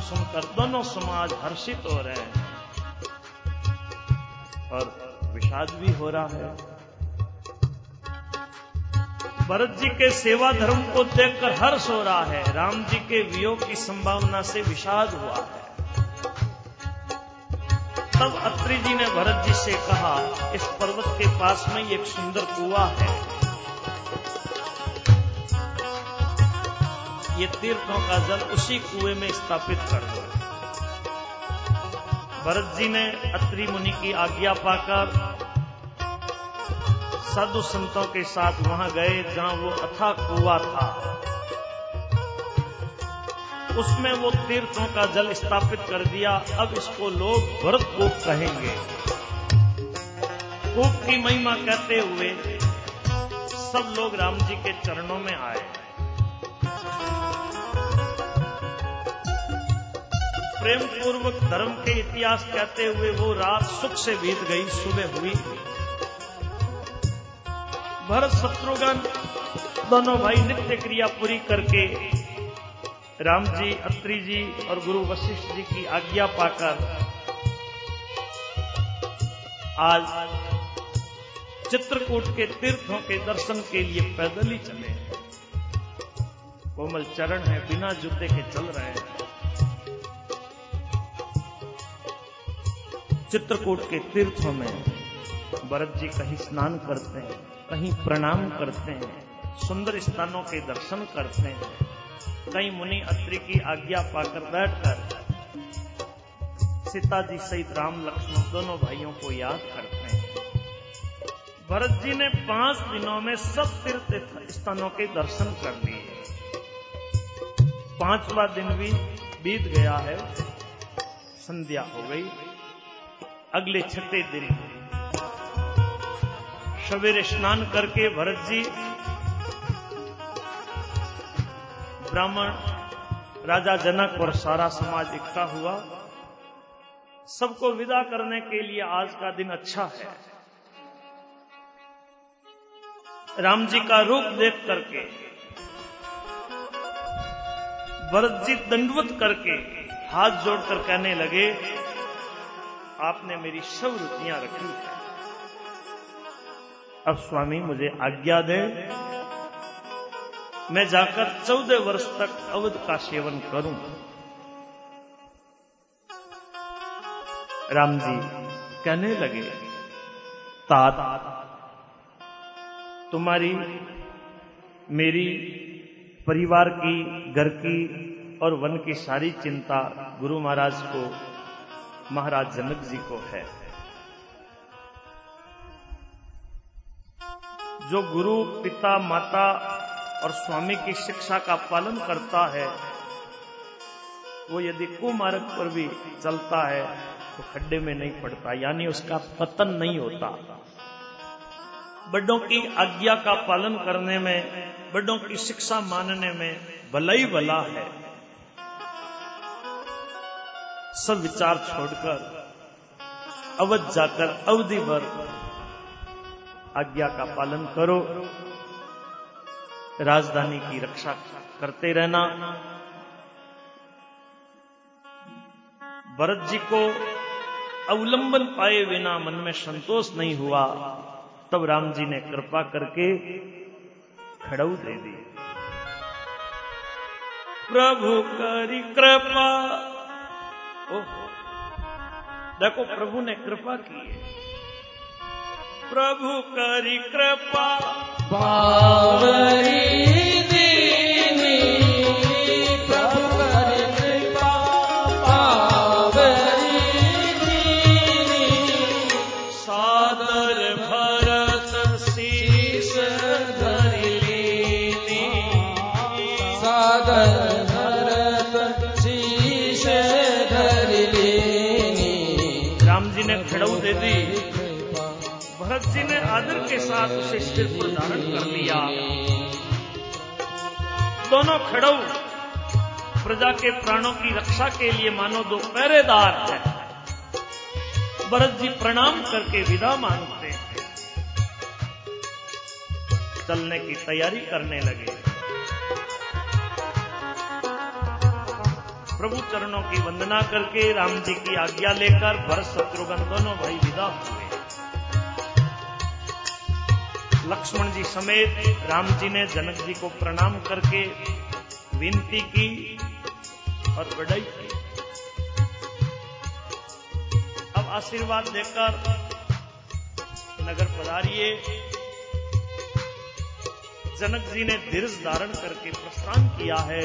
सुनकर दोनों समाज हर्षित हो रहे हैं। और विषाद भी हो रहा है। भरत जी के सेवा धर्म को देखकर हर्ष हो रहा है। राम जी के वियोग की संभावना से विषाद हुआ है। तब अत्रि जी ने भरत जी से कहा, इस पर्वत के पास में एक सुंदर कुआ है। ये तीर्थों का जल उसी कुएँ में स्थापित कर दो। भरत जी ने अत्रि मुनि की आज्ञा पाकर साधु संतों के साथ वहाँ गए जहाँ वो अथा कुआ था। उसमें वो तीर्थों का जल स्थापित कर दिया। अब इसको लोग भरत कूप कहेंगे। कूप की महिमा कहते हुए सब लोग राम जी के चरणों में आए। प्रेम पूर्वक धर्म के इतिहास कहते हुए वो रात सुख से बीत गई, सुबह हुई। भरत शत्रुघ्न दोनों भाई नित्य क्रिया पूरी करके राम जी, अत्रि जी और गुरु वशिष्ठ जी की आज्ञा पाकर आज चित्रकूट के तीर्थों के दर्शन के लिए पैदल ही चले। कोमल चरण है, बिना जूते के चल रहे हैं। चित्रकूट के तीर्थों में भरत जी कहीं स्नान करते हैं, कहीं प्रणाम करते हैं, सुंदर स्थानों के दर्शन करते हैं। कई मुनि अत्रि की आज्ञा पाकर बैठकर सीता जी सहित राम, लक्ष्मण दोनों भाइयों को याद करते हैं। भरत जी ने पाँच दिनों में सब तीर्थ स्थानों के दर्शन कर लिए। पांचवा दिन भी बीत गया है, संध्या हो गई। अगले छठे दिन। सवेरे स्नान करके भरत जी, ब्राह्मण राजा जनक और सारा समाज इकट्ठा हुआ। सबको विदा करने के लिए आज का दिन अच्छा है। राम जी का रूप देख करके, भरत जी दंडवत करके हाथ जोड़कर कहने लगे आपने मेरी सब रुचियाँ रखी अब स्वामी मुझे आज्ञा दे, मैं जाकर चौदह वर्ष तक अवध का सेवन करूँ। राम जी कहने लगे, तात, तुम्हारी, मेरी परिवार की, घर की और वन की सारी चिंता गुरु महाराज को महाराज जनक जी को है। जो गुरु, पिता, माता और स्वामी की शिक्षा का पालन करता है, वो यदि कुमार्ग पर भी चलता है तो खड्डे में नहीं पड़ता, यानी उसका पतन नहीं होता। बड़ों की आज्ञा का पालन करने में, बड़ों की शिक्षा मानने में भला ही भला है। सब विचार छोड़कर, अवध जाकर अवधि भर आज्ञा का पालन करो। राजधानी की रक्षा करते रहना। भरत जी को अवलंबन पाए बिना मन में संतोष नहीं हुआ। तब राम जी ने कृपा करके खड़ऊ दे दी। प्रभु करी कृपा। देखो प्रभु ने कृपा की है। प्रभु करी कृपा। बावरी दोनों खड़ऊ प्रजा के प्राणों की रक्षा के लिए मानो दो पहरेदार है। भरत जी प्रणाम करके विदा मांगते हैं। चलने की तैयारी करने लगे। प्रभु चरणों की वंदना करके राम जी की आज्ञा लेकर भरत शत्रुघ्न दोनों भाई विदा हुए लक्ष्मण जी समेत राम जी ने जनक जी को प्रणाम करके विनती की और बढ़ाई की। अब आशीर्वाद देकर नगर पधारिए। जनक जी ने धीरज धारण करके प्रस्थान किया है।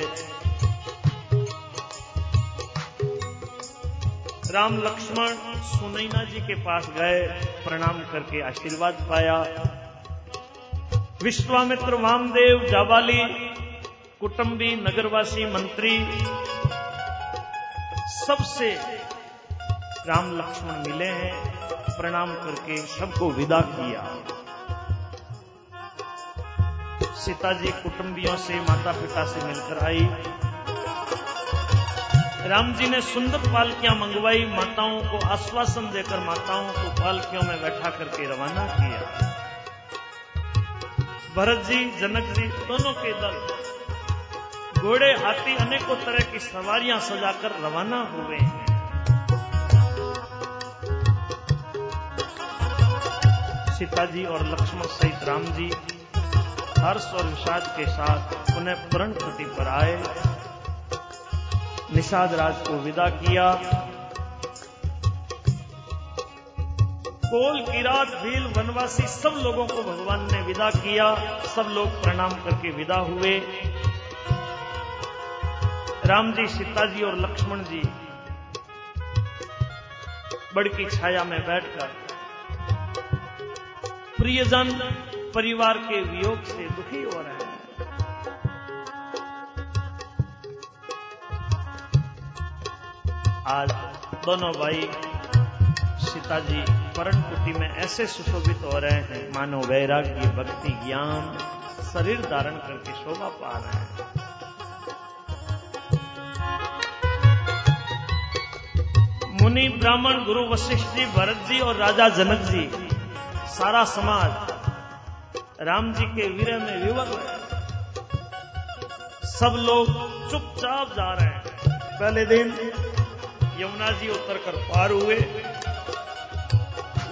राम लक्ष्मण सुनैना जी के पास गए, प्रणाम करके आशीर्वाद पाया। विश्वामित्र वामदेव जाबाली कुटुंबी नगरवासी मंत्री, सबसे राम लक्ष्मण मिले हैं, प्रणाम करके सबको विदा किया। सीता जी कुटुंबियों से माता पिता से मिलकर आई। राम जी ने सुंदर पालकियाँ मंगवाई, माताओं को आश्वासन देकर माताओं को पालकियों में बैठा करके रवाना किया। भरत जी, जनक जी, दोनों के दल। घोड़े, हाथी, अनेकों तरह की सवारियाँ सजाकर रवाना हुए हैं। सीता जी और लक्ष्मण सहित राम जी हर्ष और विषाद के साथ उन्हें प्रणपति पर आए। निषाद राज को विदा किया। कोल किरात, भील, वनवासी सब लोगों को भगवान ने विदा किया। सब लोग प्रणाम करके विदा हुए। राम जी सीता जी और लक्ष्मण जी बड़ की छाया में बैठकर प्रियजन, परिवार के वियोग से दुखी हो रहे हैं। आज दोनों भाई सीता जी परण कुटी में ऐसे सुशोभित हो रहे हैं मानो वैराग्य भक्ति ज्ञान शरीर धारण करके शोभा पा रहे हैं। मुनि ब्राह्मण गुरु वशिष्ठ जी भरत जी और राजा जनक जी सारा समाज राम जी के वीर में विवल है सब लोग चुपचाप जा रहे हैं। पहले दिन यमुना जी उतर कर पार हुए।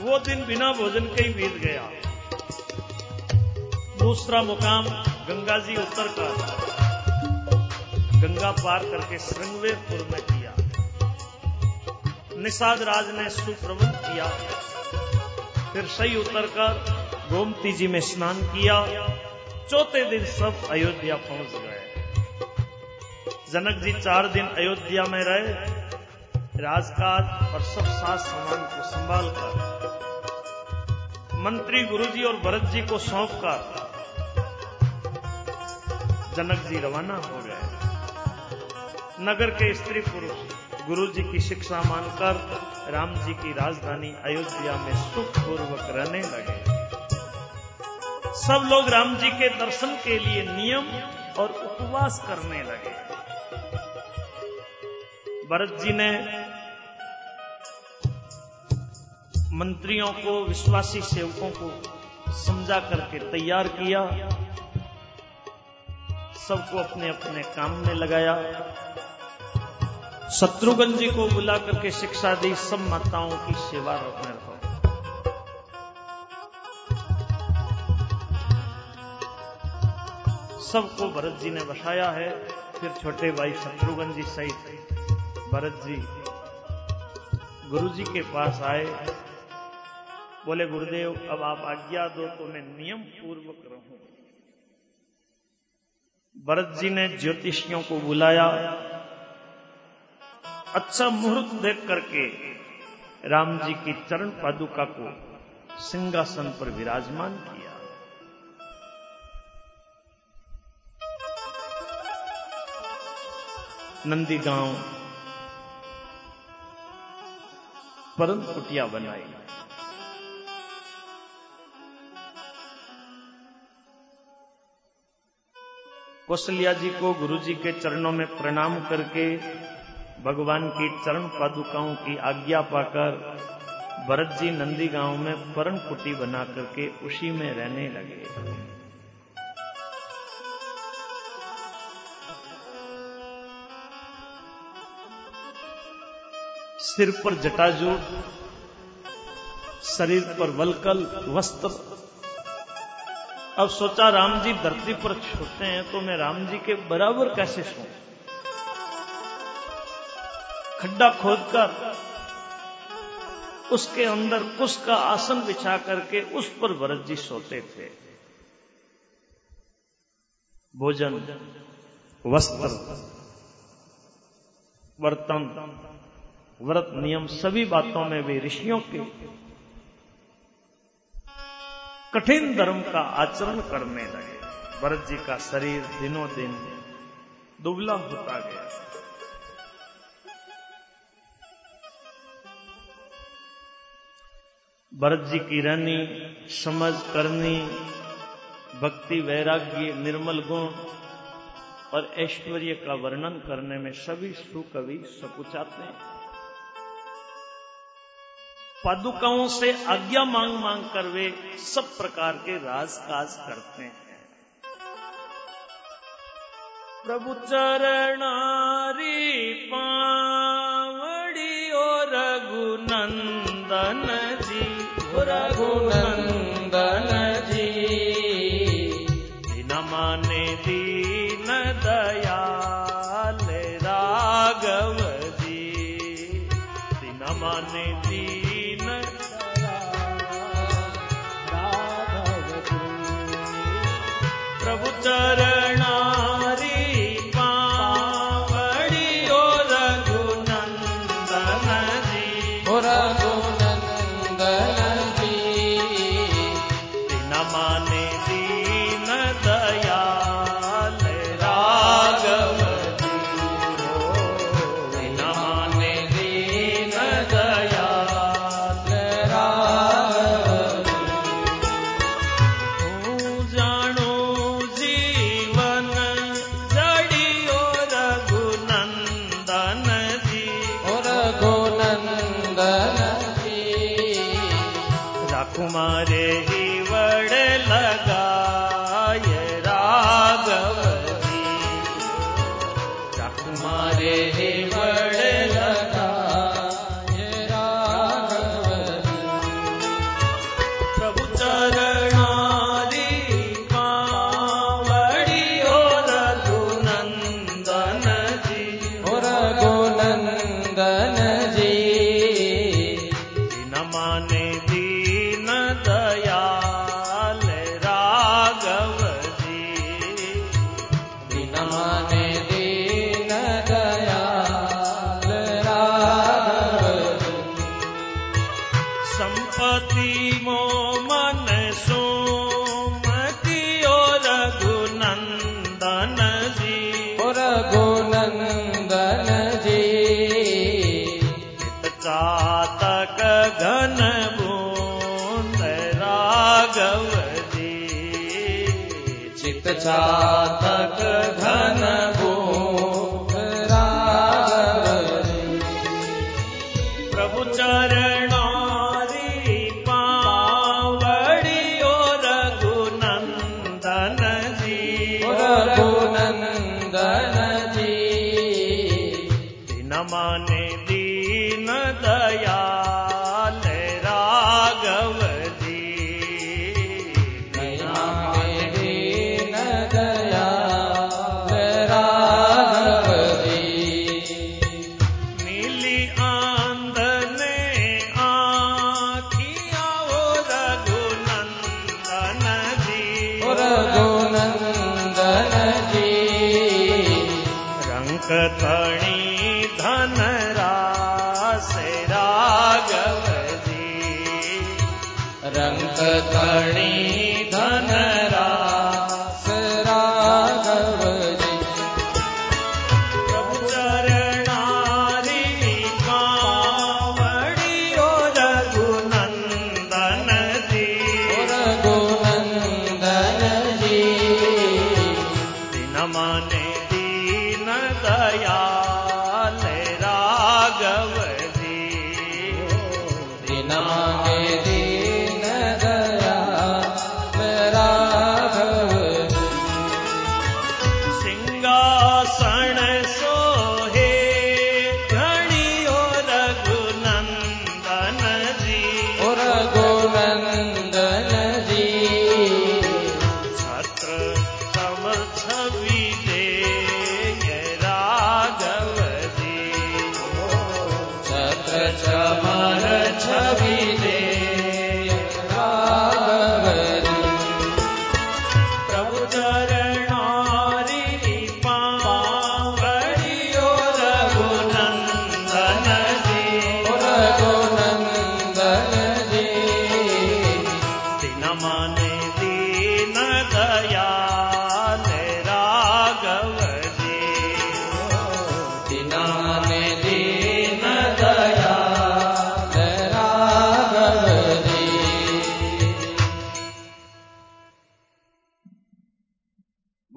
वो दिन बिना भोजन के ही बीत गया। दूसरा मुकाम गंगा जी उतर कर गंगा पार करके श्रृंगवेरपुर में किया। निषाद राज ने सुप्रबंध किया। फिर सही उतरकर गोमती जी में स्नान किया। चौथे दिन सब अयोध्या पहुँच गए। जनक जी चार दिन अयोध्या में रहे। राजकाज और सब सास सामान को संभाल कर मंत्री गुरुजी और भरत जी को सौंप कर जनक जी रवाना हो गए। नगर के स्त्री पुरुष गुरु जी की शिक्षा मानकर राम जी की राजधानी अयोध्या में सुखपूर्वक रहने लगे। सब लोग राम जी के दर्शन के लिए नियम और उपवास करने लगे। भरत जी ने मंत्रियों को, विश्वासी सेवकों को समझा करके तैयार किया। सबको अपने अपने काम में लगाया। शत्रुघ्न जी को बुला करके शिक्षा दी, सब माताओं की सेवा में रहो सबको भरत जी ने बसाया है, फिर छोटे भाई शत्रुघ्न जी सहित भरत जी गुरु जी के पास आए। बोले, गुरुदेव, अब आप आज्ञा दो तो मैं नियम पूर्वक रहूँ। भरत जी ने ज्योतिषियों को बुलाया। अच्छा मुहूर्त देख करके राम जी की चरण पादुका को सिंहासन पर विराजमान किया। नंदी गाँव परम कुटिया बनाई। कौशल्या जी को गुरु जी के चरणों में प्रणाम करके भगवान की चरण पादुकाओं की आज्ञा पाकर भरत जी नंदी गाँव में परण कुटी बना करके उसी में रहने लगे। सिर पर जटाजूट शरीर पर वलकल, वस्त्र अब सोचा राम जी धरती पर छोटे हैं तो मैं राम जी के बराबर कैसे सो खड्डा खोदकर, उसके अंदर कुश का आसन बिछा करके उस पर भरत जी सोते थे। भोजन, वस्त्र, वर्तन, व्रत नियम सभी बातों में वे ऋषियों के कठिन धर्म का आचरण करने लगे। भरत जी का शरीर दिनों दिन दुबला होता गया। भरत जी की रहनी, समझ करनी, भक्ति वैराग्य, निर्मल गुण और ऐश्वर्य का वर्णन करने में सभी सुकवि सकुचाते हैं। पादुकाओं से आज्ञा मांग मांग कर वे सब प्रकार के राज काज करते हैं। प्रभु चरणारी पावड़ी और रघुनंदन जी रघुनंदन नन्द चित रगणि धनरा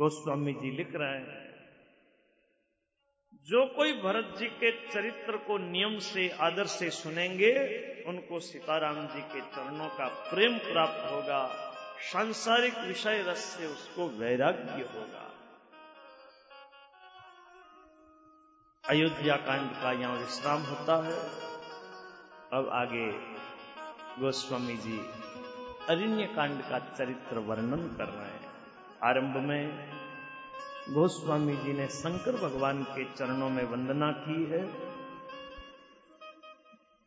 गोस्वामी जी लिख रहे हैं, जो कोई भरत जी के चरित्र को नियम से, आदर से सुनेंगे, उनको सीताराम जी के चरणों का प्रेम प्राप्त होगा, सांसारिक विषय रस से उसको वैराग्य होगा। अयोध्या कांड का यहाँ विश्राम होता है। अब आगे गोस्वामी जी अरण्य कांड का चरित्र वर्णन कर रहे हैं। आरंभ में गोस्वामी जी ने शंकर भगवान के चरणों में वंदना की है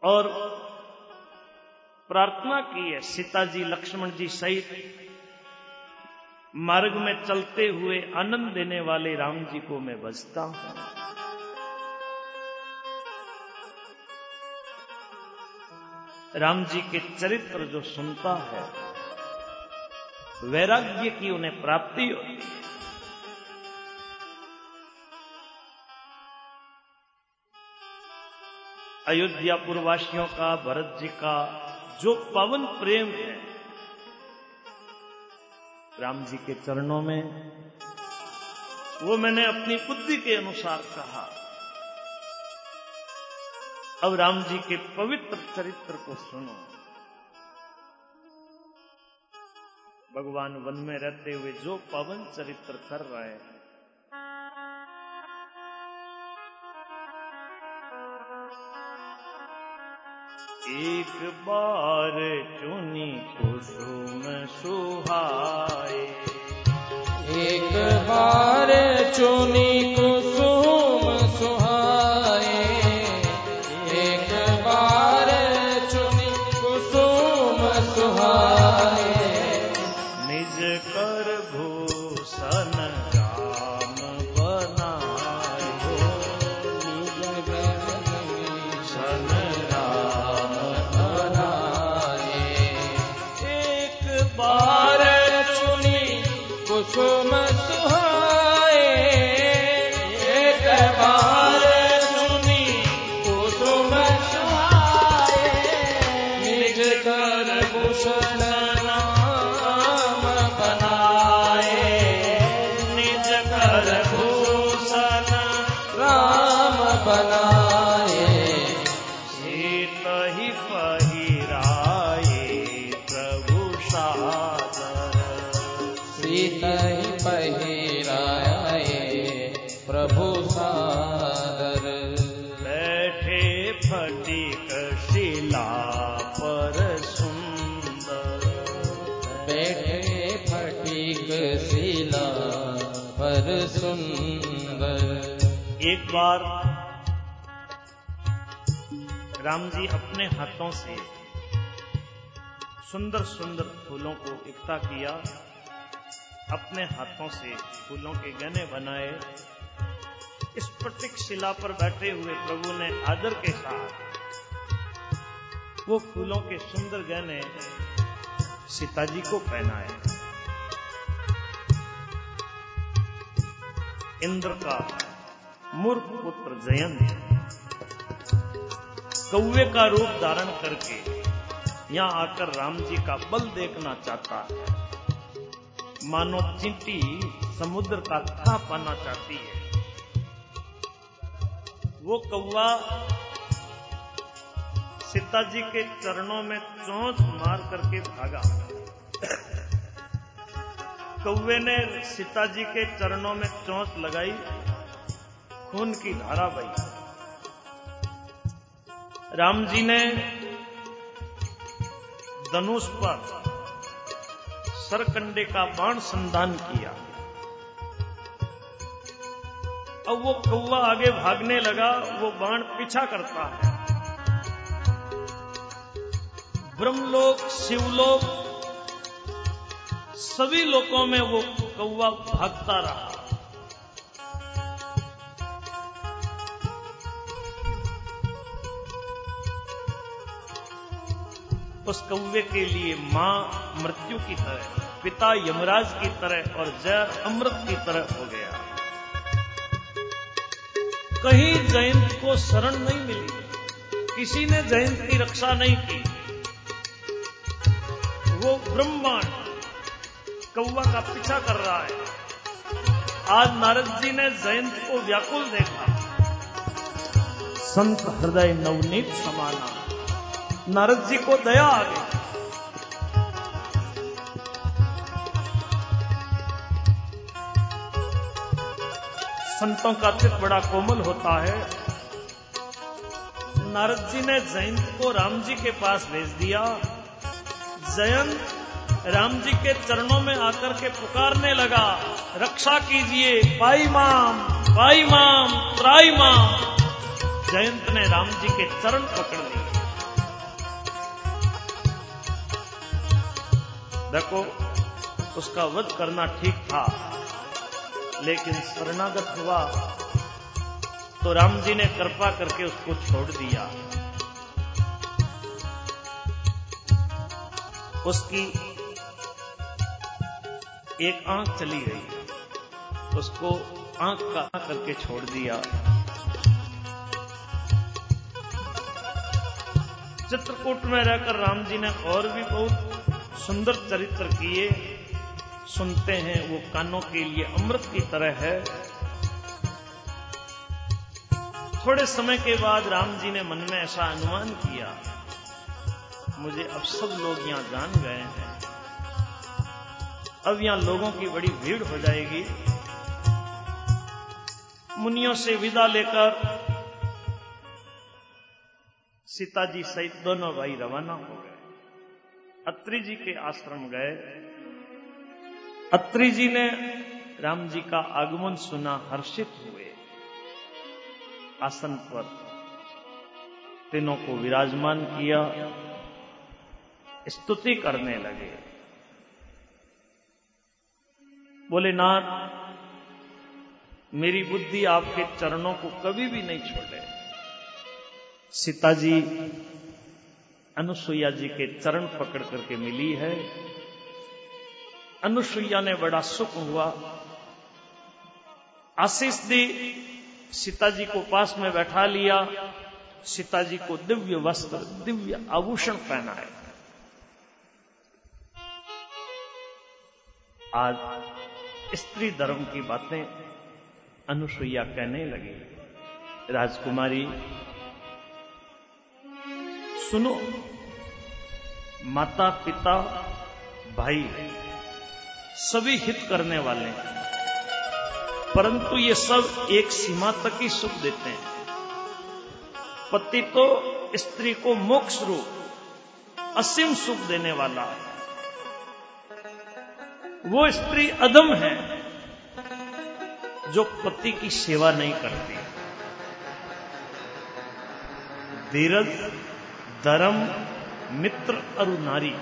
और प्रार्थना की है। सीता जी लक्ष्मण जी सहित मार्ग में चलते हुए आनंद देने वाले राम जी को मैं बजता हूँ। राम जी के चरित्र जो सुनता है, वैराग्य की उन्हें प्राप्ति होती है। अयोध्यापुर वासियों का, भरत जी का, जो पवन प्रेम है। राम जी के चरणों में, वो मैंने अपनी बुद्धि के अनुसार कहा। अब राम जी के पवित्र चरित्र को सुनो। भगवान वन में रहते हुए जो पवन चरित्र कर रहे हैं एक बार चुनी कुसुम सुहाए। एक बार चुनी बार राम जी अपने हाथों से सुंदर सुंदर फूलों को इकट्ठा किया, अपने हाथों से फूलों के गहने बनाए। इस पटिक शिला पर बैठे हुए प्रभु ने आदर के साथ वो फूलों के सुंदर गहने सीता जी को पहनाए। इंद्र का मूर्ख पुत्र जयंत। कौवे का रूप धारण करके यहाँ आकर राम जी का बल देखना चाहता है। मानो चींटी समुद्र का था पाना चाहती है। वो कौवा सीता जी के चरणों में चोंच मार करके भागा। कौवे ने सीता जी के चरणों में चोंच लगाई। खून की धारा बही। राम जी ने धनुष पर सरकंडे का बाण संधान किया। अब वो कौवा आगे भागने लगा, वो बाण पीछा करता है। ब्रह्मलोक, शिवलोक, सभी लोकों में वो कौवा भागता रहा। उस कौवे के लिए माँ मृत्यु की तरह, पिता यमराज की तरह और जय अमृत की तरह हो गया। कहीं जयंत को शरण नहीं मिली, किसी ने जयंत की रक्षा नहीं की। वो ब्रह्मांड कौवा का पीछा कर रहा है। आज नारद जी ने जयंत को व्याकुल देखा। संत हृदय नवनीत समाना। नारद जी को दया आ गई। संतों का चित बड़ा कोमल होता है। नारद जी ने जयंत को राम जी के पास भेज दिया। जयंत राम जी के चरणों में आकर के पुकारने लगा, रक्षा कीजिए, पाई माम पाई माम, त्राई माम। जयंत ने राम जी के चरण पकड़ लिए। देखो उसका वध करना ठीक था, लेकिन शरणागत हुआ तो राम जी ने कृपा करके उसको छोड़ दिया। उसकी एक आँख चली गई, उसको आँख का करके छोड़ दिया। चित्रकूट में रहकर राम जी ने और भी बहुत सुंदर चरित्र किए सुनते हैं, वो कानों के लिए अमृत की तरह है। थोड़े समय के बाद राम जी ने मन में ऐसा अनुमान किया, मुझे अब सब लोग यहाँ जान गए हैं। अब यहाँ लोगों की बड़ी भीड़ हो जाएगी। मुनियों से विदा लेकर सीता जी सहित दोनों भाई रवाना हो गए। अत्रि जी के आश्रम गए। अत्रि जी ने राम जी का आगमन सुना, हर्षित हुए। आसन पर तीनों को विराजमान किया, स्तुति करने लगे। बोले, नाथ, मेरी बुद्धि आपके चरणों को कभी भी नहीं छोड़े। सीता जी अनुसुईया जी के चरण पकड़ करके मिली है। अनुसुईया ने बड़ा सुख हुआ। आशीष दी, सीता जी को पास में बैठा लिया। सीता जी को दिव्य वस्त्र, दिव्य आभूषण पहनाए। आज स्त्री धर्म की बातें अनुसुईया कहने लगी। राजकुमारी सुनो माता पिता भाई, सभी हित करने वाले हैं। परंतु ये सब एक सीमा तक ही सुख देते हैं। पति तो स्त्री को मोक्ष रूप, असीम सुख देने वाला है। वो स्त्री अदम है, जो पति की सेवा नहीं करती। धीरज धर्म, मित्र और नारी,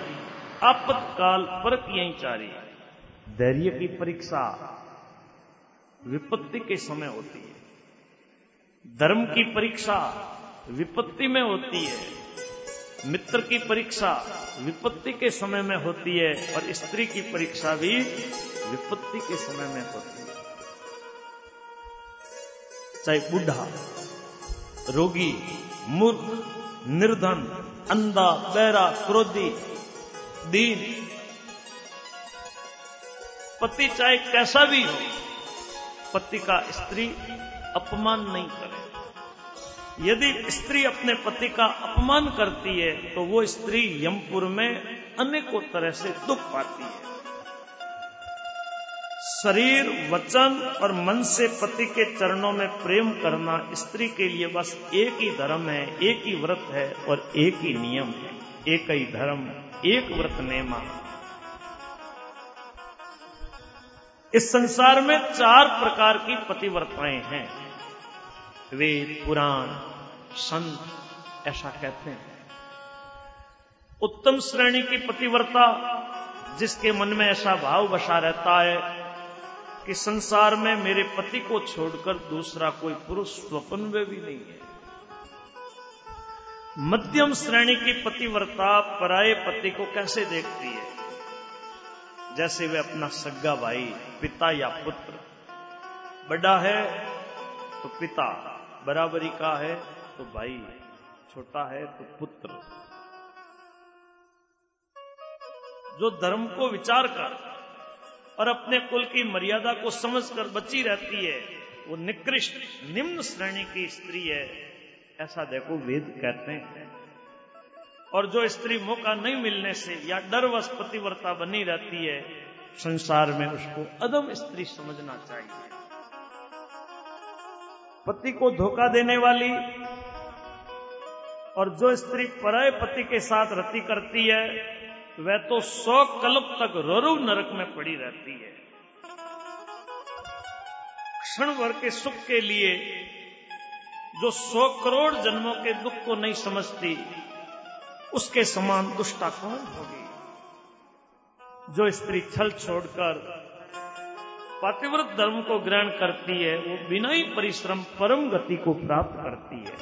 आपतकाल पर यही चारी। धैर्य की परीक्षा विपत्ति के समय होती है। धर्म की परीक्षा विपत्ति में होती है। मित्र की परीक्षा विपत्ति के समय में होती है और स्त्री की परीक्षा भी विपत्ति के समय में होती है। चाहे बुढ़ा, रोगी, मूर्ख निर्धन, अंधा बैरा क्रोधी दीन। पति चाहे कैसा भी हो, पति का स्त्री अपमान नहीं करे। यदि स्त्री अपने पति का अपमान करती है तो वो स्त्री यमपुर में अनेकों तरह से दुख पाती है। शरीर, वचन और मन से पति के चरणों में प्रेम करना स्त्री के लिए बस एक ही धर्म है, एक ही व्रत है और एक ही नियम है। एक ही धर्म, एक व्रत नेमा। इस संसार में चार प्रकार की पतिव्रताएँ हैं। वेद पुराण, संत, ऐसा कहते हैं। उत्तम श्रेणी की पतिव्रता, जिसके मन में ऐसा भाव बसा रहता है कि संसार में मेरे पति को छोड़कर दूसरा कोई पुरुष स्वप्न में भी नहीं है। मध्यम श्रेणी की पतिव्रता पराये पति को कैसे देखती है? जैसे वे अपना सग्गा भाई, पिता या पुत्र। बड़ा है तो पिता, बराबरी का है तो भाई, छोटा है तो पुत्र। जो धर्म को विचार कर और अपने कुल की मर्यादा को समझकर बची रहती है। वो निकृष्ट, निम्न श्रेणी की स्त्री है। ऐसा देखो वेद कहते हैं। और जो स्त्री मौका नहीं मिलने से या डरवश पतिव्रता बनी रहती है, संसार में उसको अदम स्त्री समझना चाहिए। पति को धोखा देने वाली और जो स्त्री पराय पति के साथ रति करती है वह तो सौ कल्प तक रोरु नरक में पड़ी रहती है। क्षण भर के सुख के लिए जो सौ करोड़ जन्मों के दुख को नहीं समझती, उसके समान दुष्टा कौन होगी। जो स्त्री छल छोड़कर पातिव्रत धर्म को ग्रहण करती है, वो बिना ही परिश्रम परम गति को प्राप्त करती है।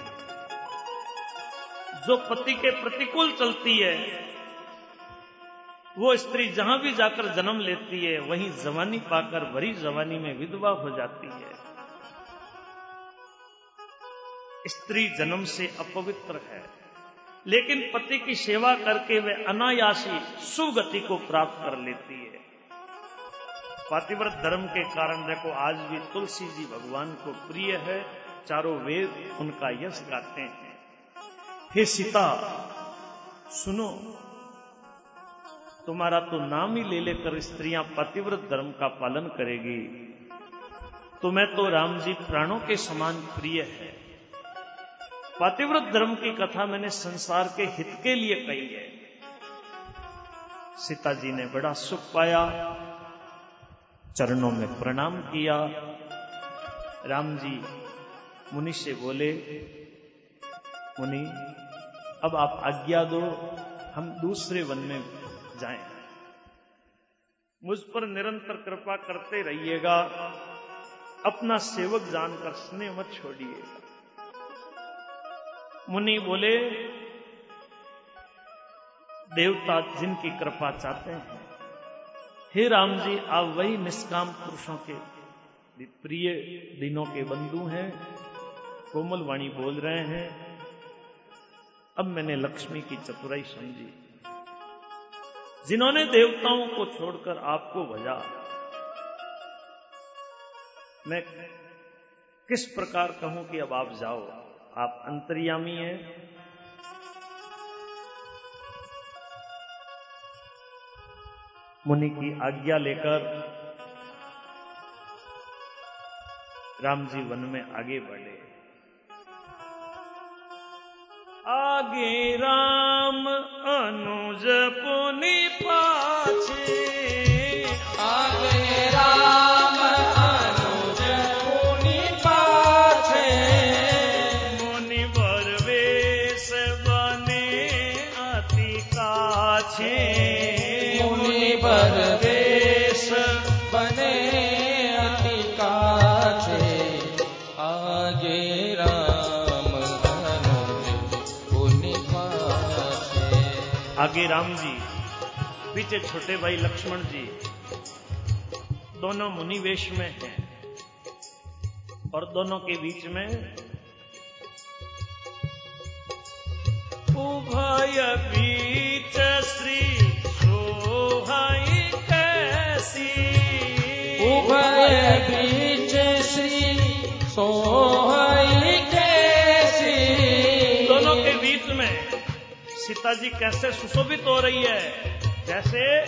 जो पति के प्रतिकूल चलती है वो स्त्री जहाँ भी जाकर जन्म लेती है, वहीं जवानी पाकर भरी जवानी में विधवा हो जाती है। स्त्री जन्म से अपवित्र है, लेकिन पति की सेवा करके वे अनायासी सुगति को प्राप्त कर लेती है। पातिव्रत धर्म के कारण देखो, आज भी तुलसी जी भगवान को प्रिय है, चारों वेद उनका यश गाते हैं। हे सीता, सुनो तुम्हारा तो नाम ही ले लेकर स्त्रियाँ पतिव्रत धर्म का पालन करेगी। तुम्हें तो राम जी प्राणों के समान प्रिय है। पतिव्रत धर्म की कथा मैंने संसार के हित के लिए कही है। सीता जी ने बड़ा सुख पाया, चरणों में प्रणाम किया। राम जी मुनि से बोले, मुनि, अब आप आज्ञा दो, हम दूसरे वन में जाएँ। मुझ पर निरंतर कृपा करते रहिएगा। अपना सेवक जानकर स्नेह मत छोड़िएगा। मुनि बोले, देवता जिनकी कृपा चाहते हैं, हे राम जी आप वही निष्काम पुरुषों के प्रिय दिनों के बंधु हैं। कोमल वाणी बोल रहे हैं। अब मैंने लक्ष्मी की चतुराई समझी। जिन्होंने देवताओं को छोड़कर आपको भजा। मैं किस प्रकार कहूँ कि अब आप जाओ? आप अंतर्यामी हैं। मुनि की आज्ञा लेकर राम जी वन में आगे बढ़े। आगे राम अनुज पुनि पाछे आगे राम जी, पीछे छोटे भाई लक्ष्मण जी, दोनों मुनि वेश में हैं और दोनों के बीच में उभय बीच श्री सोहाई कैसी। उभय बीच श्री सोहई सीता जी कैसे सुशोभित हो रही है? जैसे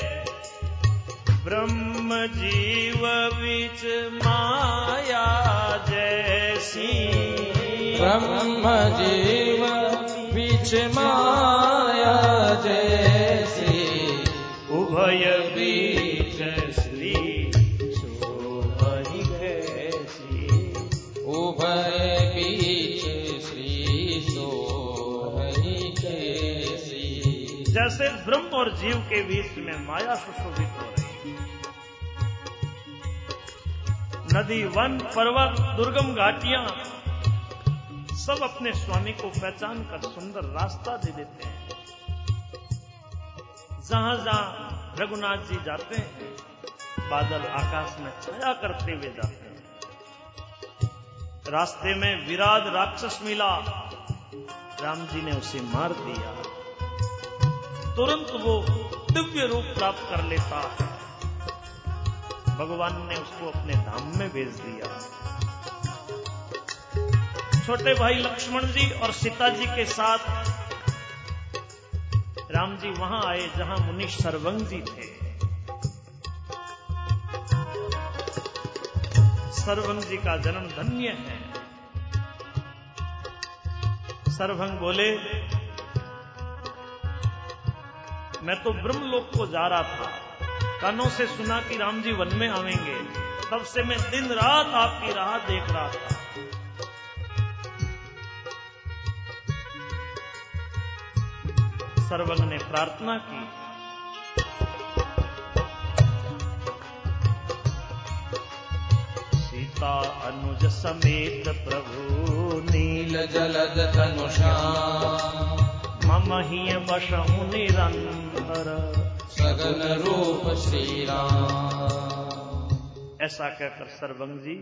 ब्रह्म जीव बीच माया जैसी। ब्रह्म जीव बीच माया जैसी। उभय जैसे ब्रह्म और जीव के बीच में माया सुशोभित हो रही नदी, वन, पर्वत, दुर्गम घाटियाँ सब अपने स्वामी को पहचान कर सुंदर रास्ता दे देते हैं। जहाँ जहाँ रघुनाथ जी जाते हैं, बादल आकाश में छाया करते हुए जाते हैं। रास्ते में विराट राक्षस मिला। राम जी ने उसे मार दिया। तुरंत वो दिव्य रूप प्राप्त कर लेता। है भगवान ने उसको अपने धाम में भेज दिया। छोटे भाई लक्ष्मण जी और सीता जी के साथ राम जी वहाँ आए, जहाँ मुनि सरवंग जी थे। सरवंग जी का जन्म धन्य है। सरभंग बोले मैं तो ब्रह्मलोक को जा रहा था। कानों से सुना कि राम जी वन में आवेंगे। तब से मैं दिन रात आपकी राह देख रहा था। सर्वंग ने प्रार्थना की। सीता अनुज समेत प्रभु नील जलद तनुषा महीय बसहु निरंतर सगन रूप श्री राम ऐसा कहकर सरभंग जी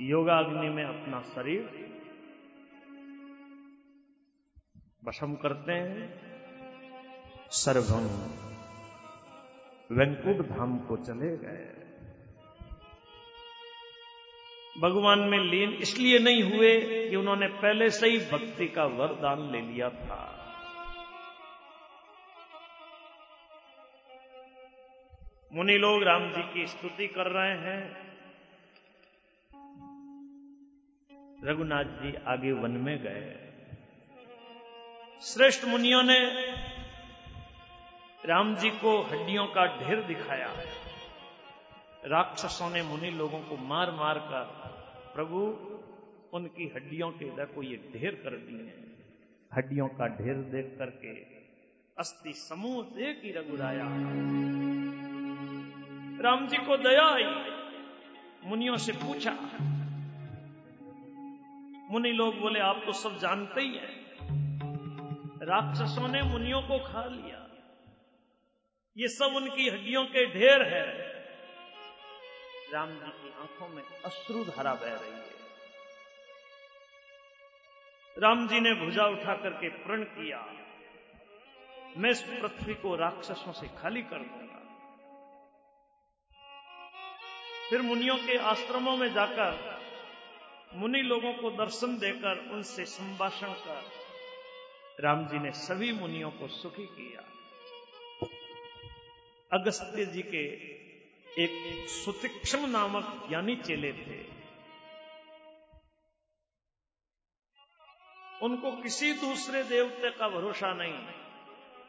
योगाग्नि में अपना शरीर वशम करते हैं। सरभंग वेंकुट धाम को चले गए। भगवान में लीन इसलिए नहीं हुए कि उन्होंने पहले से ही भक्ति का वरदान ले लिया था। मुनि लोग राम जी की स्तुति कर रहे हैं। रघुनाथ जी आगे वन में गए। श्रेष्ठ मुनियों ने राम जी को हड्डियों का ढेर दिखाया। राक्षसों ने मुनि लोगों को मार मार कर प्रभु, उनकी हड्डियों के हृदय को ये ढेर कर दिए हैं। हड्डियों का ढेर देख करके अस्थि समूह देख ही रघुराया। राम जी को दया आई। मुनियों से पूछा, मुनि लोग बोले, आप तो सब जानते ही हैं। राक्षसों ने मुनियों को खा लिया। ये सब उनकी हड्डियों के ढेर है। राम जी की आँखों में अश्रु धारा बह रही है। राम जी ने भुजा उठा करके प्रण किया। मैं इस पृथ्वी को राक्षसों से खाली कर दूँगा। फिर मुनियों के आश्रमों में जाकर मुनि लोगों को दर्शन देकर उनसे संभाषण कर राम जी ने सभी मुनियों को सुखी किया। अगस्त्य जी के एक सुतिक्षम नामक ज्ञानी चेले थे। उनको किसी दूसरे देवते का भरोसा नहीं।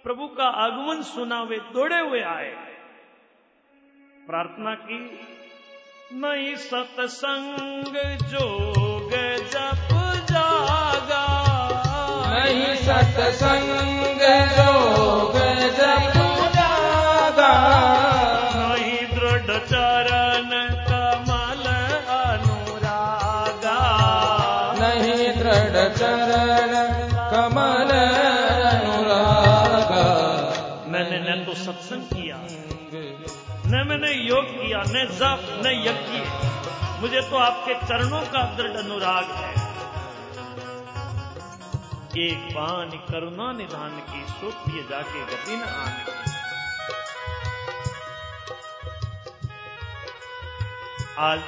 प्रभु का आगमन सुना वे दौड़े हुए आए। प्रार्थना की, नहीं सत्संग जोग जप किया न यज्ञ। मुझे तो आपके चरणों का दृढ़ अनुराग है। एक बान करुणा निधान की सुख ये जाके गति न आने। आज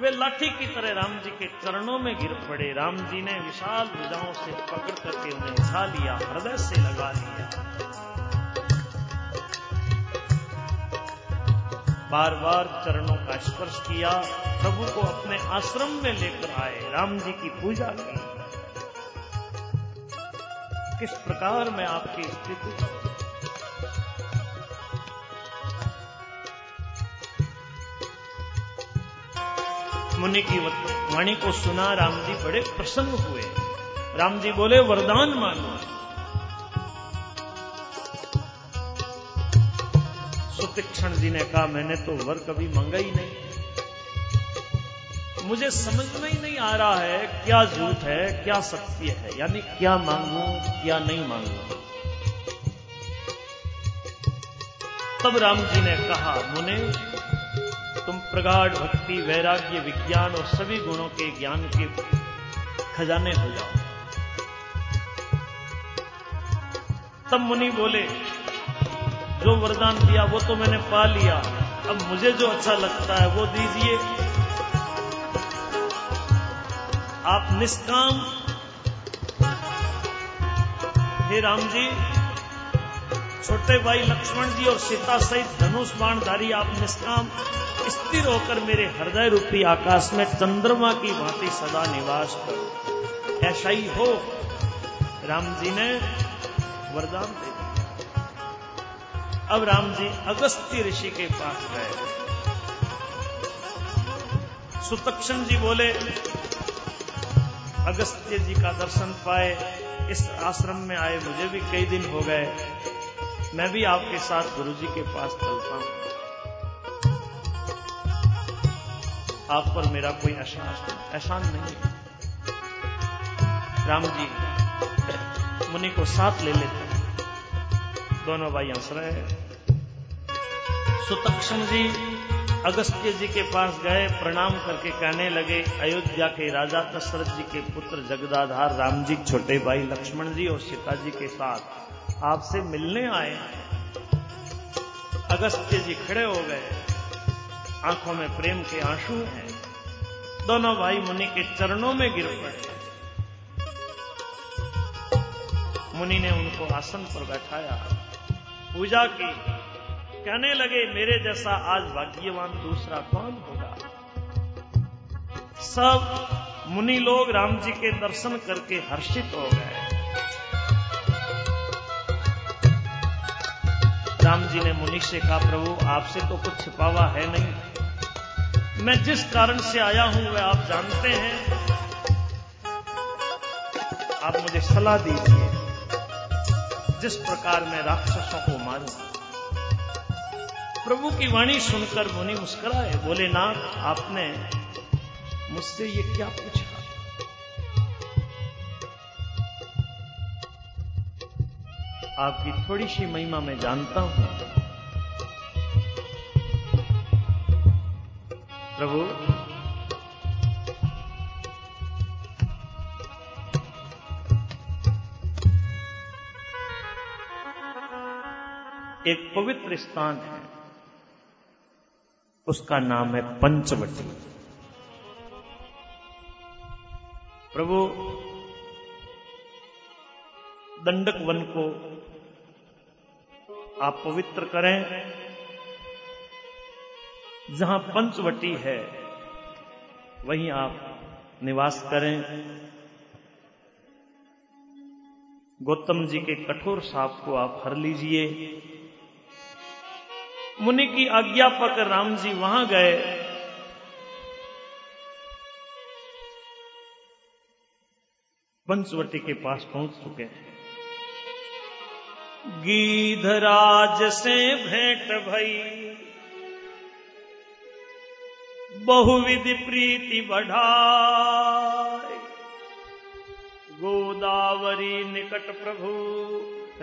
वे लाठी की तरह राम जी के चरणों में गिर पड़े। राम जी ने विशाल भुजाओं से पकड़ करके उन्हें उठा लिया, हृदय से लगा लिया। बार बार चरणों का स्पर्श किया, प्रभु को अपने आश्रम में लेकर आए, राम जी की पूजा की। किस प्रकार मैं आपकी स्थिति? मुनि की वाणी को सुना राम जी बड़े प्रसन्न हुए। राम जी बोले, वरदान मानो सुतीक्षण जी ने कहा, मैंने तो वर कभी मंगा ही नहीं। मुझे समझ में ही नहीं आ रहा है, क्या झूठ है, क्या सत्य है, यानी क्या मांगू, क्या नहीं मांगू। तब राम जी ने कहा, मुने, तुम प्रगाढ़ भक्ति, वैराग्य, विज्ञान और सभी गुणों के ज्ञान के खजाने हो जाओ। तब मुनि बोले जो वरदान दिया, वो तो मैंने पा लिया। अब मुझे जो अच्छा लगता है, वो दीजिए। आप निष्काम। हे राम जी, छोटे भाई लक्ष्मण जी और सीता सहित धनुष बाणधारी, आप निष्काम। स्थिर होकर मेरे हृदय रूपी आकाश में चंद्रमा की भांति सदा निवास करो। ऐसा ही हो। राम जी ने वरदान दे अब राम जी अगस्त्य ऋषि के पास गए। सुतक्षण जी बोले, अगस्त्य जी का दर्शन पाए, इस आश्रम में आए मुझे भी कई दिन हो गए। मैं भी आपके साथ गुरु जी के पास चलता हूँ। आप पर मेरा कोई एहसान एहसान नहीं है। राम जी, मुनि को साथ ले लेते दोनों भाई हंस रहे हैं। सुतक्षण जी, अगस्त्य जी के पास गए, प्रणाम करके कहने लगे, अयोध्या के राजा दशरथ जी के पुत्र जगदाधार राम जी, छोटे भाई लक्ष्मण जी और सीता जी के साथ आपसे मिलने आए। अगस्त्य जी खड़े हो गए। आँखों में प्रेम के आँसू हैं। दोनों भाई मुनि के चरणों में गिर पड़े। मुनि ने उनको आसन पर बैठाया। पूजा की। कहने लगे, मेरे जैसा आज भाग्यवान दूसरा कौन होगा? सब मुनि लोग राम जी के दर्शन करके हर्षित हो गए। राम जी ने मुनि से कहा, प्रभु, आपसे तो कुछ छिपावा है नहीं। मैं जिस कारण से आया हूँ, वह आप जानते हैं। आप मुझे सलाह दीजिए। जिस प्रकार मैं राक्षसों को मारूं प्रभु की वाणी सुनकर मुनि मुस्कुराए, बोले, नाथ, आपने मुझसे ये क्या पूछा? आपकी थोड़ी सी महिमा मैं जानता हूँ। प्रभु, एक पवित्र स्थान है। उसका नाम है पंचवटी। प्रभु दंडक वन को आप पवित्र करें। जहाँ पंचवटी है, वहीं आप निवास करें। गौतम जी के कठोर साप को आप हर लीजिए। मुनि की आज्ञा पाकर राम जी वहाँ गए। पंचवटी के पास पहुँच चुके हैं। गीधराज से भेंट भई। बहुविधि प्रीति बढ़ाए। गोदावरी निकट प्रभु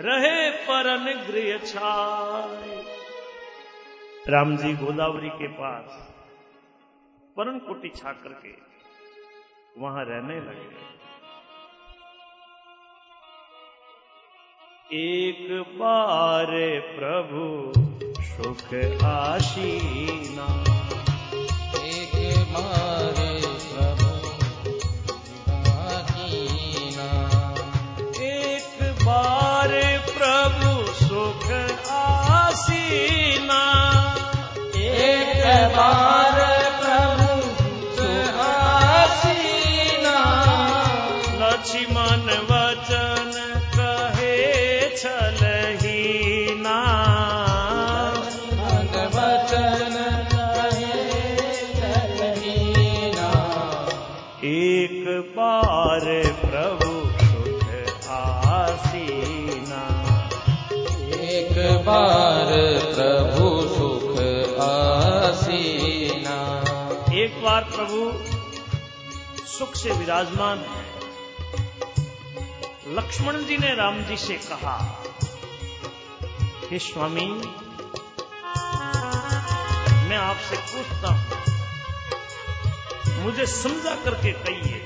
रहे परन गृह छाए। राम जी गोदावरी के पास परन कोटी छा करके वहाँ रहने लगे। एक बार प्रभु सुख आशीना। एक बार सुख से विराजमान है। लक्ष्मण जी ने राम जी से कहा, हे स्वामी, मैं आपसे पूछता हूँ, मुझे समझा करके कहिए,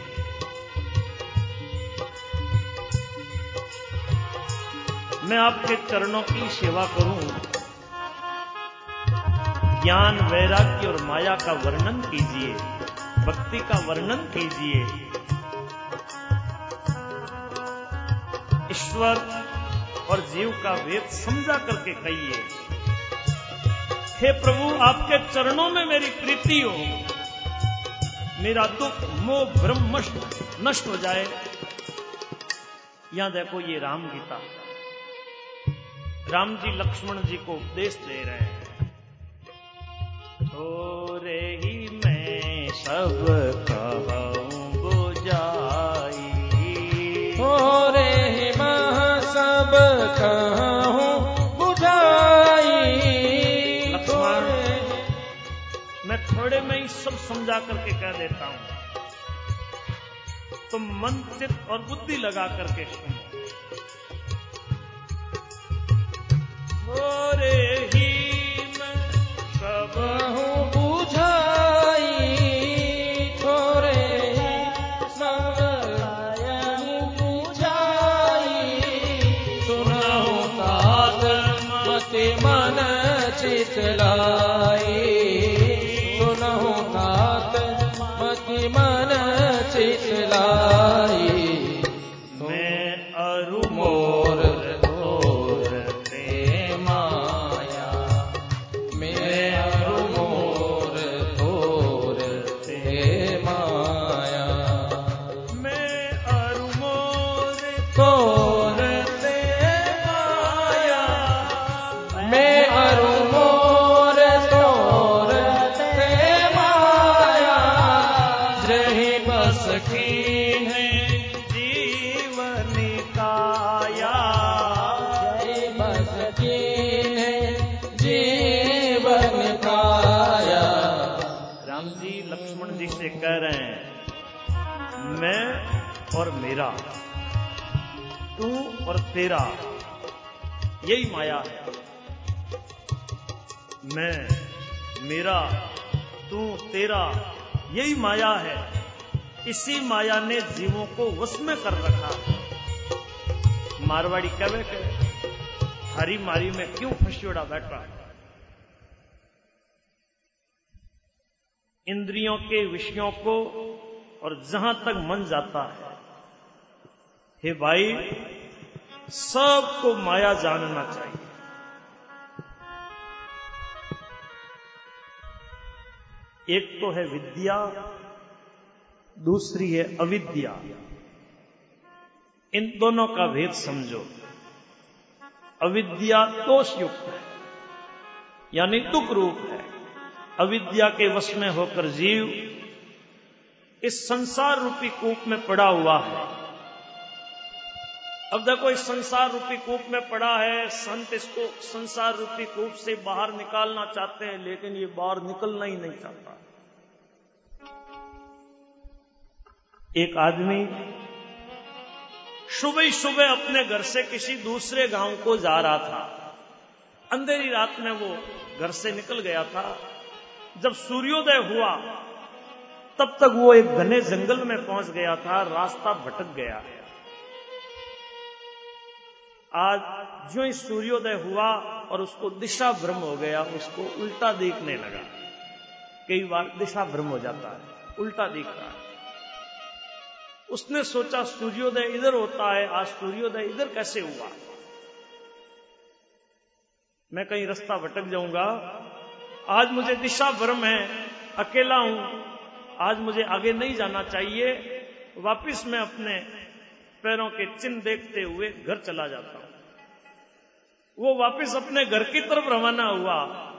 मैं आपके चरणों की सेवा करूँ। ज्ञान, वैराग्य और माया का वर्णन कीजिए। भक्ति का वर्णन कीजिए। ईश्वर और जीव का भेद समझा करके कहिए, हे प्रभु, आपके चरणों में मेरी प्रीति हो। मेरा दुख, मोह ब्रह्म नष्ट हो जाए। यहाँ देखो ये राम गीता। राम जी लक्ष्मण जी को उपदेश दे रहे हैं। मैं सब कहूँ बुझाई ही मैं सब कहूँ बुझाई लक्ष्मण मैं थोड़े में ही सब समझा करके कह देता हूँ। तुम मन चित्त और बुद्धि लगा करके सुनो। थोड़े ही मैं सब कहूँ बुझाई और मेरा। तू और तेरा। यही माया है। मैं, मेरा, तू, तेरा, यही माया है। इसी माया ने जीवों को वश में कर रखा। है मारवाड़ी कवे के हरी मारी में क्यों फंसियोड़ा बैठा है इंद्रियों के विषयों को और जहाँ तक मन जाता है हे भाई, सबको माया जानना चाहिए। एक तो है विद्या, दूसरी है अविद्या। इन दोनों का भेद समझो। अविद्या दोष युक्त है, यानी दुख रूप है। अविद्या के वश में होकर जीव इस संसार रूपी कूप में पड़ा हुआ है। अब देखो इस संसार रूपी कूप में पड़ा है। संत इसको संसार रूपी कूप से बाहर निकालना चाहते हैं, लेकिन ये बाहर निकलना ही नहीं चाहता। एक आदमी सुबह ही सुबह अपने घर से किसी दूसरे गाँव को जा रहा था। अंधेरी रात में वो घर से निकल गया था। जब सूर्योदय हुआ, तब तक वो एक घने जंगल में पहुँच गया था, रास्ता भटक गया। आज जो ही सूर्योदय हुआ और उसको दिशा भ्रम हो गया, उसको उल्टा देखने लगा। कई बार दिशा भ्रम हो जाता है, उल्टा दिख रहा है। उसने सोचा, सूर्योदय इधर होता है, आज सूर्योदय इधर कैसे हुआ? मैं कहीं रास्ता भटक जाऊँगा। आज मुझे दिशा भ्रम है, अकेला हूँ। आज मुझे आगे नहीं जाना चाहिए। वापिस मैं अपने पैरों के चिन्ह देखते हुए घर चला जाता हूँ। वो वापिस अपने घर की तरफ़ रवाना हुआ।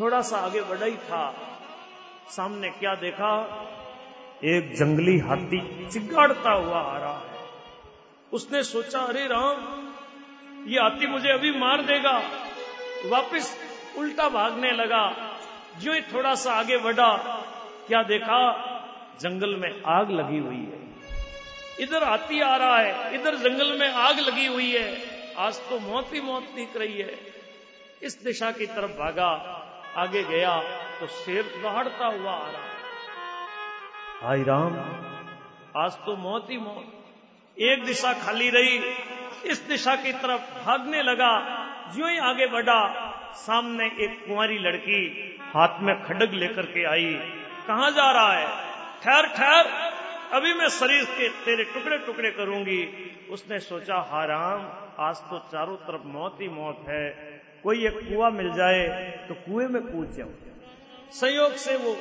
थोड़ा सा आगे बढ़ा ही था। सामने क्या देखा? एक जंगली हाथी चिगाड़ता हुआ आ रहा है। उसने सोचा, अरे राम, ये हाथी मुझे अभी मार देगा। वापिस उल्टा भागने लगा। जो ही थोड़ा सा आगे बढ़ा, क्या देखा? जंगल में आग लगी हुई है। इधर हाथी आ रहा है इधर जंगल में आग लगी हुई है। आज तो मौत ही मौत दिख रही है। इस दिशा की तरफ़ भागा आगे गया तो शेर दहाड़ता हुआ आ रहा। हाय राम। आज तो मौत ही मौत। एक दिशा खाली रही इस दिशा की तरफ़ भागने लगा। जो ही आगे बढ़ा सामने एक कुंवारी लड़की हाथ में खडग लेकर के आई। कहा जा रहा है? ठहर ठहर। अभी मैं शरीर के तेरे टुकड़े टुकड़े करूँगी। उसने सोचा, हाराम, आज तो चारों तरफ़ मौत ही मौत है। कोई एक कुआ मिल जाए तो कुएँ में कूद जाऊँ। संयोग से वो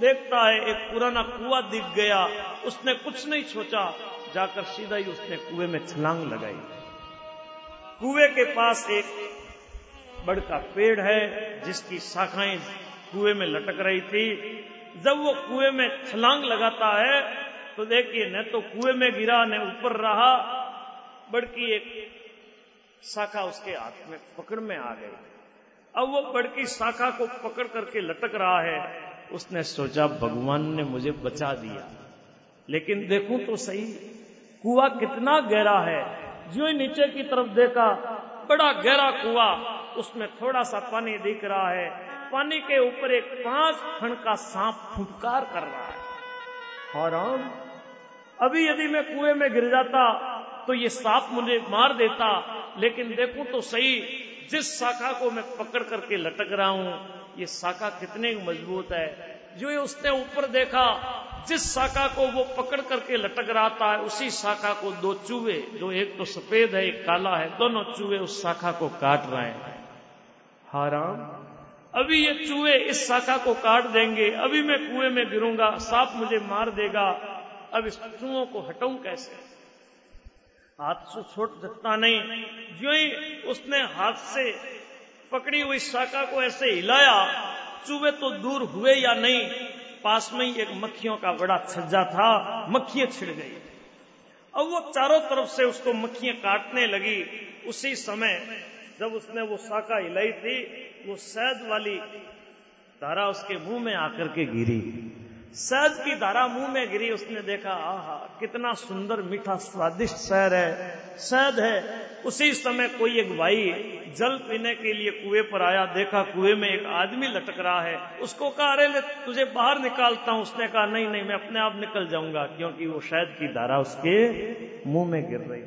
देखता है, एक पुराना कुआ दिख गया। उसने कुछ नहीं सोचा। जाकर सीधा ही उसने कुएँ में छलांग लगाई। कुएँ के पास एक बड़का पेड़ है, जिसकी शाखाएँ कुएँ में लटक रही थी। जब वो कुएँ में छलांग लगाता है तो देखिए न तो कुएँ में गिरा, न ऊपर रहा, बड़की एक शाखा उसके हाथ में, पकड़ में आ गई। अब वो बड़की शाखा को पकड़ करके लटक रहा है। उसने सोचा, भगवान ने मुझे बचा दिया। लेकिन देखूँ तो सही, कुआ कितना गहरा है। जो ही नीचे की तरफ़ देखा, बड़ा गहरा कुआ। उसमें थोड़ा सा पानी दिख रहा है। पानी के ऊपर एक पाँच खंड का सांप फुटकार कर रहा है। हराम अभी यदि मैं कुएँ में गिर जाता तो ये सांप मुझे मार देता। लेकिन देखूँ तो सही, जिस शाखा को मैं पकड़ करके लटक रहा हूँ, ये शाखा कितने मज़बूत है। जो ये उसने ऊपर देखा, जिस शाखा को वो पकड़ करके लटक रहा था, उसी शाखा को दो चूहे, जो एक तो सफ़ेद है, एक काला है, दोनों चूहे उस शाखा को काट रहे हैं। हाराम। अभी ये चूहे इस शाखा को काट देंगे, अभी मैं कुएँ में गिरूँगा, सांप मुझे मार देगा। अब इस चूहों को हटाऊं कैसे? हाथ से छोड़ सकता नहीं जो ही उसने हाथ से पकड़ी हुई शाखा को ऐसे हिलाया, चूहे तो दूर हुए या नहीं, पास में ही एक मक्खियों का बड़ा छज्जा था, मक्खियाँ छिड़ गई। अब वो चारों तरफ़ से उसको मक्खियाँ काटने लगी। उसी समय जब उसने वो शाखा हिलाई थी, वो शहद वाली धारा उसके मुँह में आकर के गिरी। शहद की धारा मुँह में गिरी, उसने देखा, आहा, कितना सुंदर, मीठा, स्वादिष्ट शहर है। शहद है। उसी समय कोई एक भाई जल पीने के लिए कुएँ पर आया, देखा, कुएँ में एक आदमी लटक रहा है। उसको कहा, अरे तुझे बाहर निकालता हूँ। उसने कहा, नहीं नहीं, मैं अपने आप निकल जाऊँगा, क्योंकि वो शहद की धारा उसके मुँह में गिर रही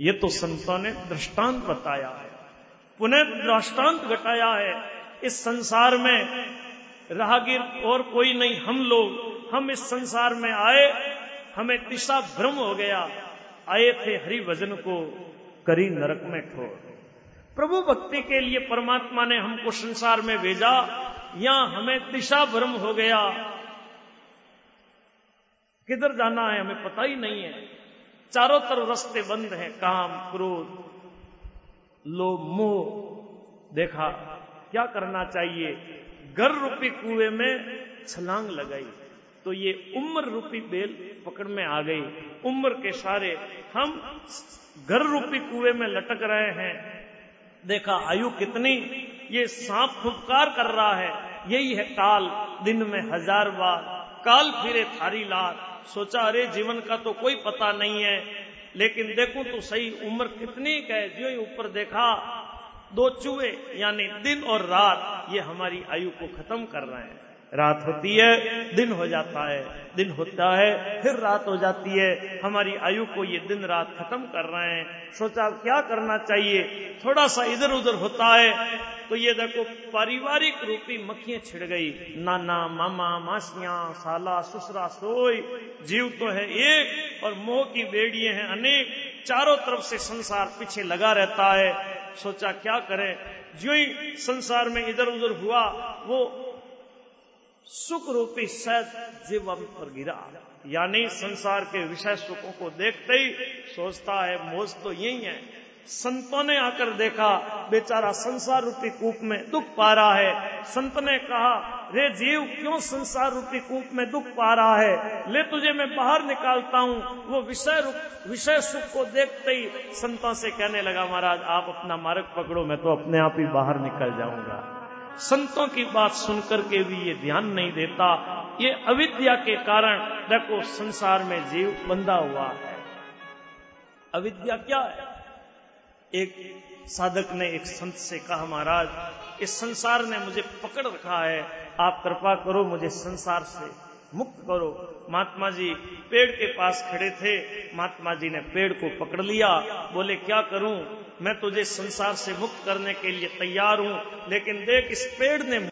ये तो संतों ने दृष्टांत बताया है। पुनः दृष्टांत घटाया है। इस संसार में राहगीर और कोई नहीं, हम लोग, हम इस संसार में आए, हमें दिशा भ्रम हो गया। आए थे हरि भजन को करी नरक में ठोर। प्रभु भक्ति के लिए परमात्मा ने हमको संसार में भेजा, यहाँ हमें दिशा भ्रम हो गया। किधर जाना है हमें पता ही नहीं है। चारों तरफ़ रास्ते बंद हैं, काम, क्रोध लो मोह। देखा, क्या करना चाहिए? घर रूपी कुएँ में छलांग लगाई। तो ये उम्र रूपी बेल पकड़ में आ गई। उम्र के सारे हम घर रूपी कुएँ में लटक रहे हैं। देखा, आयु कितनी? ये सांप फुपकार कर रहा है। यही है काल। दिन में हज़ार बार। काल फिरे थारी लाल सोचा, अरे, जीवन का तो कोई पता नहीं है। लेकिन देखो तो सही, उम्र कितनी है जो ऊपर देखा दो चूहे, यानी दिन और रात, ये हमारी आयु को खत्म कर रहे हैं। रात होती है, दिन हो जाता है, दिन होता है, फिर रात हो जाती है। हमारी आयु को ये दिन रात खत्म कर रहे हैं। सोचा, क्या करना चाहिए? थोड़ा सा इधर उधर होता है तो ये देखो, पारिवारिक रूपी मक्खियाँ छिड़ गई। नाना, मामा, मासियाँ, साला, ससुरा, सोई, जीव तो है एक, और मोह की बेड़िए हैं अनेक। चारों तरफ़ से संसार पीछे लगा रहता है। सोचा क्या करें? जो ही संसार में इधर उधर हुआ, वो सुख रूपी शायद जीवन पर गिरा। यानी संसार के विषय सुखों को देखते ही सोचता है मोज तो यही है। संतों ने आकर देखा, बेचारा संसार रूपी कूप में दुख पा रहा है। संत ने कहा, रे जीव, क्यों संसार रूपी कूप में दुख पा रहा है? ले तुझे मैं बाहर निकालता हूँ। वो विषय विषय सुख को देखते ही संतों से कहने लगा, महाराज, आप अपना मार्ग पकड़ो, मैं तो अपने आप ही बाहर निकल जाऊँगा। संतों की बात सुनकर के भी ये ध्यान नहीं देता। ये अविद्या के कारण देखो, संसार में जीव बंधा हुआ है। अविद्या क्या है? एक साधक ने, एक संत से कहा, महाराज, इस संसार ने मुझे पकड़ रखा है। आप कृपा करो मुझे संसार से मुक्त करो। महात्मा जी पेड़ के पास खड़े थे। महात्मा जी ने पेड़ को पकड़ लिया। बोले, क्या करूँ? मैं तुझे संसार से मुक्त करने के लिए तैयार हूँ, लेकिन देख, इस पेड़ ने